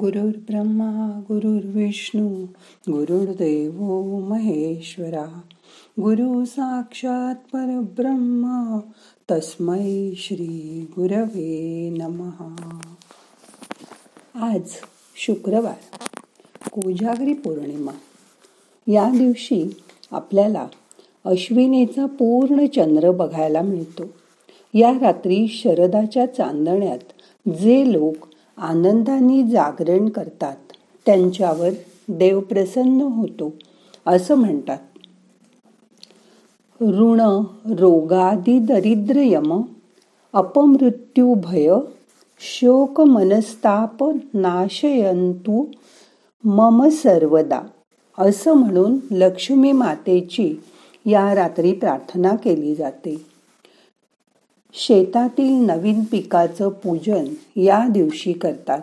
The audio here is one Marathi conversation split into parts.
गुरुर्ब्रह्मा गुरुर्विष्णू गुरुर्देव महेश्वरा। गुरु साक्षात परब्रह्म तस्मै श्री गुरवे नमहा आज शुक्रवार कोजागरी पौर्णिमा. या दिवशी आपल्याला अश्विनीचा पूर्ण चंद्र बघायला मिळतो. या रात्री शरदाच्या चांदण्यात जे लोक आनंदाने जागरण करतात. त्यांच्यावर देव प्रसन्न होतो असं म्हणतात. ऋण रोगादी दरिद्र यम अपमृत्यू भय शोक मनस्ताप नाशयंतु मम सर्वदा असं म्हणून लक्ष्मी मातेची या रात्री प्रार्थना केली जाते. शेतातील नवीन पिकाचं पूजन या दिवशी करतात.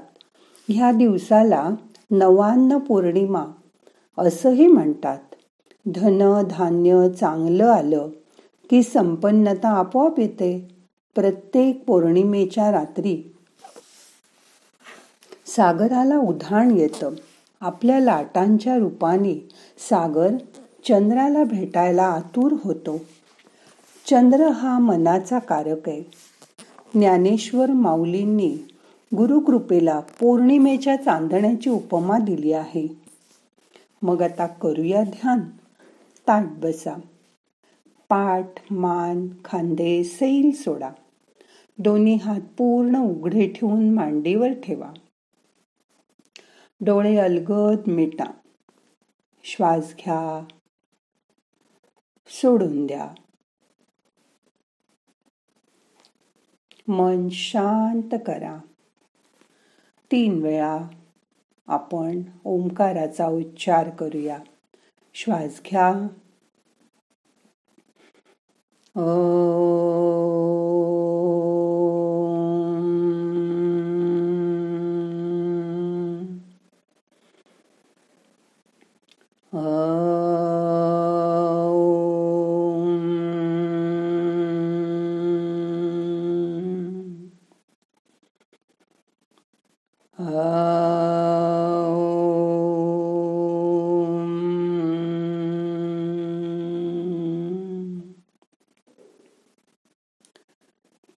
ह्या दिवसाला नवान्न पौर्णिमा असंही म्हणतात. धन धान्य चांगलं आलं की संपन्नता आपोआप येते. प्रत्येक पौर्णिमेच्या रात्री सागराला उधाण येतं. आपल्या लाटांच्या रूपाने सागर चंद्राला भेटायला आतुर होतो. चंद्र हा मनाचा कारक आहे. ज्ञानेश्वर माऊलींनी गुरुकृपेला पौर्णिमेच्या चांदण्याची उपमा दिली आहे. मग आता करूया ध्यान. ताट बसा. पाठ मान खांदे सैल सोडा. दोन्ही हात पूर्ण उघडे ठेवून मांडीवर ठेवा. डोळे अलगद मिटा. श्वास घ्या. सोडून द्या. मन शांत करा. तीन वेळा आपण ओंकाराचा उच्चार करूया. श्वास घ्या. ओ.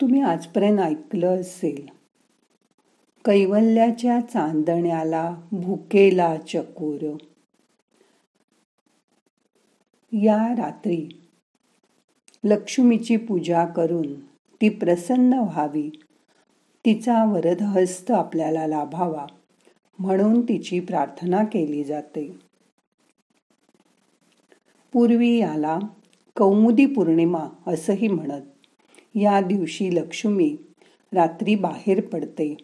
तुम्ही आजपर्यंत ऐकलं असेल कैवल्याच्या चांदण्याला भुकेला चकोर. या रात्री लक्ष्मीची पूजा करून ती प्रसन्न व्हावी. तिचा वरदहस्त आपल्याला लाभावा म्हणून तिची प्रार्थना केली जाते. पूर्वी याला कौमुदी पौर्णिमा असंही म्हणत. या दिवशी लक्ष्मी रात्री बाहेर पडते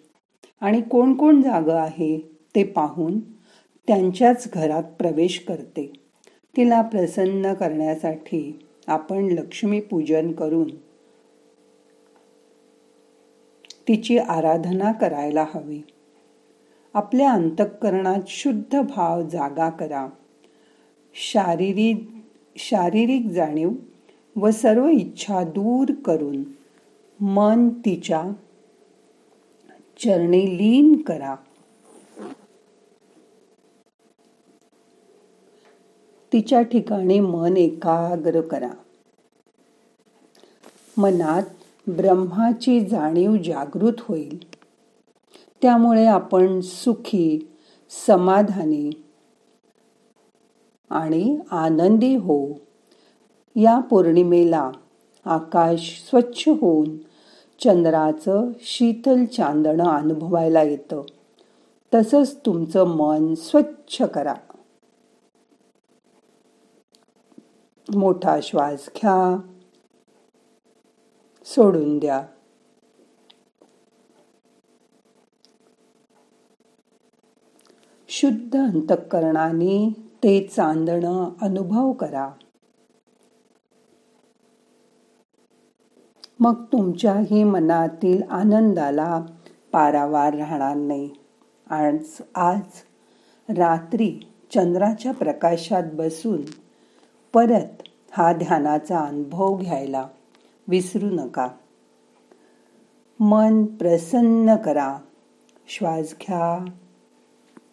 आणि कोण कोण जाग आहे ते पाहून त्यांच्याच घरात प्रवेश करते. तिला प्रसन्न करण्यासाठी आपण लक्ष्मी पूजन करून तिची आराधना करायला हवी. आपल्या अंतःकरणात शुद्ध भाव जागा करा. शारीरिक शारीरिक जाणीव व सर्व इच्छा दूर करून मन तिच्या चरणी लीन करा. तिच्या ठिकाणी मन एकाग्र करा. मनात ब्रह्माची जाणीव जागृत होईल. त्यामुळे आपण सुखी समाधानी आणि आनंदी होऊ. या पौर्णिमेला आकाश स्वच्छ होऊन चंद्राचं शीतल चांदणं अनुभवायला येतं. तसंच तुमचं मन स्वच्छ करा. मोठा श्वास घ्या. सोडून द्या. शुद्ध अंतःकरणाने ते चांदणं अनुभव करा. मग तुमच्याही मनातील आनंदाला पारावार राहणार नाही. आज आज रात्री चंद्राच्या प्रकाशात बसून परत हा ध्यानाचा अनुभव घ्यायला विसरू नका. मन प्रसन्न करा. श्वास घ्या.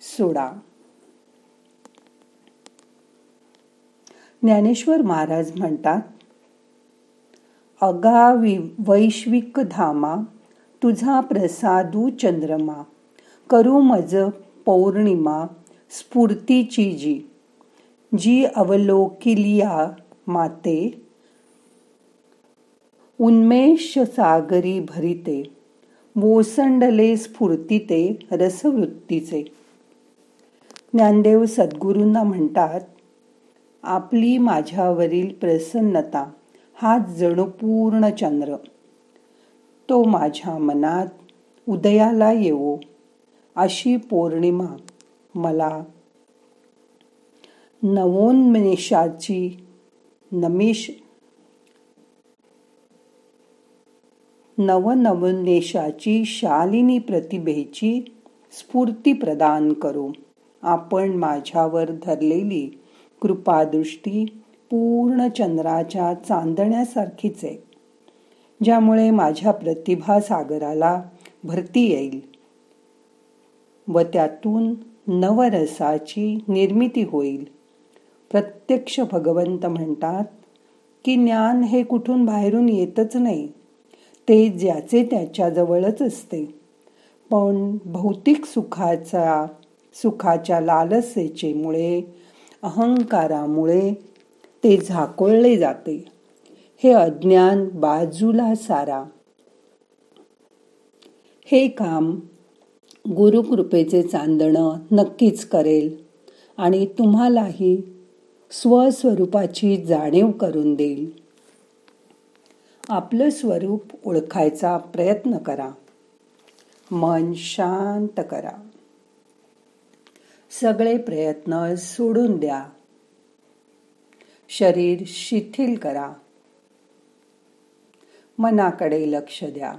सोडा. ज्ञानेश्वर महाराज म्हणतात अगा वैश्विक धामा तुझा प्रसादू चंद्रमा करू मज पौर्णिमा स्फूर्तीची जी जी अवलोकिलिया माते उन्मेष सागरी भरिते मोसंडले स्फूर्तीते रसवृत्तीचे. ज्ञानदेव सद्गुरूंना म्हणतात आपली माझ्यावरील प्रसन्नता हा जणू पूर्ण चंद्र. तो माझ्या मनात उदयाला येवो अशी पौर्णिमा मला नवोन्मेषाची नमिष नवनवनेशाची शालिनी प्रतिभेची स्फूर्ती प्रदान करू. आपण माझ्यावर धरलेली कृपादृष्टी पूर्ण चंद्राच्या चांदण्यासारखीच आहे ज्यामुळे माझ्या प्रतिभा सागराला भरती येईल व त्यातून नवरसाची निर्मिती होईल. प्रत्यक्ष भगवंत म्हणतात की ज्ञान हे कुठून बाहेरून येतच नाही. ते ज्याचे त्याच्याजवळच असते. पण भौतिक सुखाचा सुखाच्या लालसेचे मुळे अहंकारामुळे ते झाकोळले जाते. हे अज्ञान बाजूला सारा. हे काम गुरुकृपेचे चांदणं नक्कीच करेल आणि तुम्हालाही स्वस्वरूपाची जाणीव करून देईल. आपलं स्वरूप ओळखायचा प्रयत्न करा. मन शांत करा. सगळे प्रयत्न सोडून द्या. शरीर शिथिल करा. मनाकडे लक्ष द्या.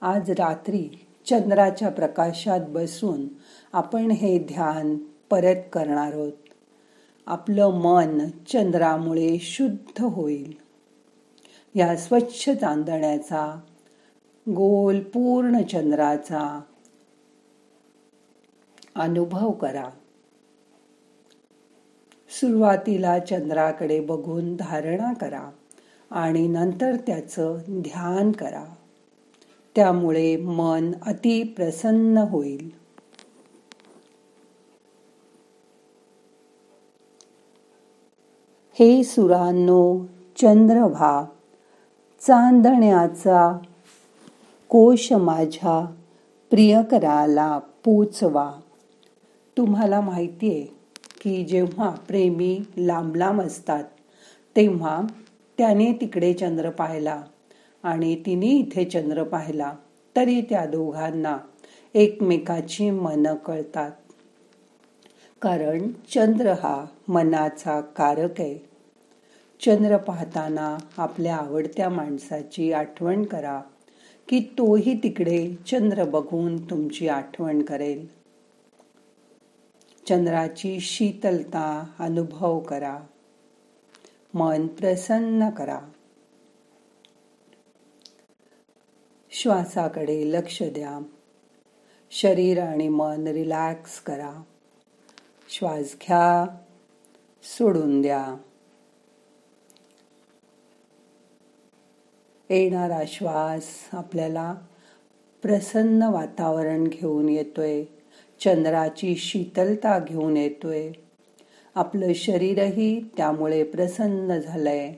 आज रात्री चंद्राच्या प्रकाशात बसून आपण हे ध्यान परत करणार आहोत. आपलं मन चंद्रामुळे शुद्ध होईल. या स्वच्छ चांदण्याचा गोल पूर्ण चंद्राचा अनुभव करा. सुरुवातीला चंद्राकडे बघून धारणा करा आणि नंतर त्याचं ध्यान करा. त्यामुळे मन अति प्रसन्न होईल. हे सुरांनो चंद्रभा चांदण्याचा कोश माझ्या प्रियकराला पोचवा. तुम्हाला माहिती आहे की जेव्हा प्रेमी लांब लांब असतात तेव्हा त्याने तिकडे चंद्र पाहिला आणि तिने इथे चंद्र पाहिला तरी त्या दोघांना एकमेकाची मन कळतात. कारण चंद्र हा मनाचा कारक आहे. चंद्र पाहताना आपल्या आवडत्या माणसाची आठवण करा की तोही तिकडे चंद्र बघून तुमची आठवण करेल. चंद्राची शीतलता अनुभव करा. मन प्रसन्न करा. श्वासाकडे लक्ष द्या. शरीर आणि मन रिलॅक्स करा. श्वास घ्या सोडून द्या. येणारा श्वास आपल्याला प्रसन्न वातावरण घेऊन येतोय. चंद्राची शीतलता घेऊन येतोय. आपलं शरीरही त्यामुळे प्रसन्न झालंय.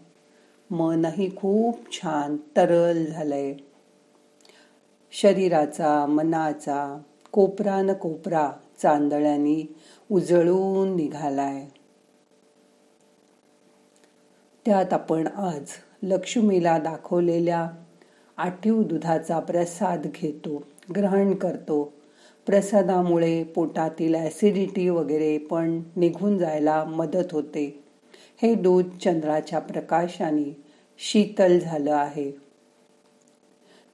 मनही खूप छान तरल झालंय. शरीराचा मनाचा कोपरा न कोपरा चांदण्यानी उजळून निघालाय. त्यात आपण आज लक्ष्मीला दाखवलेल्या आठीव दुधाचा प्रसाद घेतो ग्रहण करतो. प्रसादामुळे पोटातील ॲसिडिटी वगैरे पण निघून जायला मदत होते. हे दूध चंद्राच्या प्रकाशाने शीतल झालं आहे.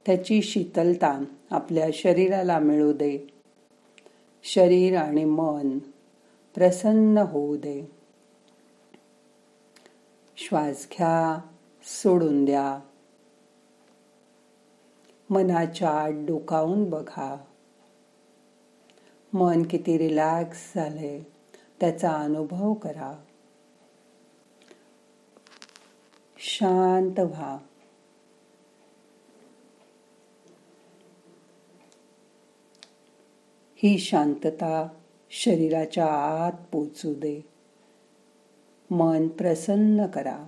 त्याची शीतलता आपल्या शरीराला मिळू दे. शरीर आणि मन प्रसन्न होऊ दे. श्वास घ्या. सोडून द्या. मनाच्या आत डोकावून बघा. मन किती रिलॅक्स झाले त्याचा अनुभव करा. शांत व्हा. ही शांतता शरीराच्या आत पोचू दे. मन प्रसन्न करा.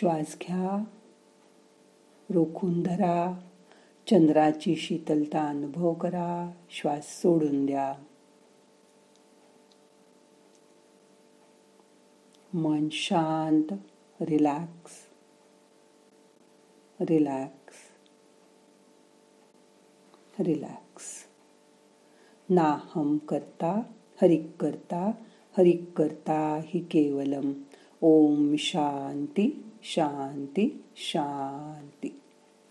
श्वास घ्या. रोखून धरा. चंद्राची शीतलता अनुभव करा. श्वास सोडून द्या. मन शांत. रिलॅक्स. रिलॅक्स. रिलॅक्स. ना हम करता हरिक करता हरिक करता ही केवलम. ओम शांती. शांती शांती.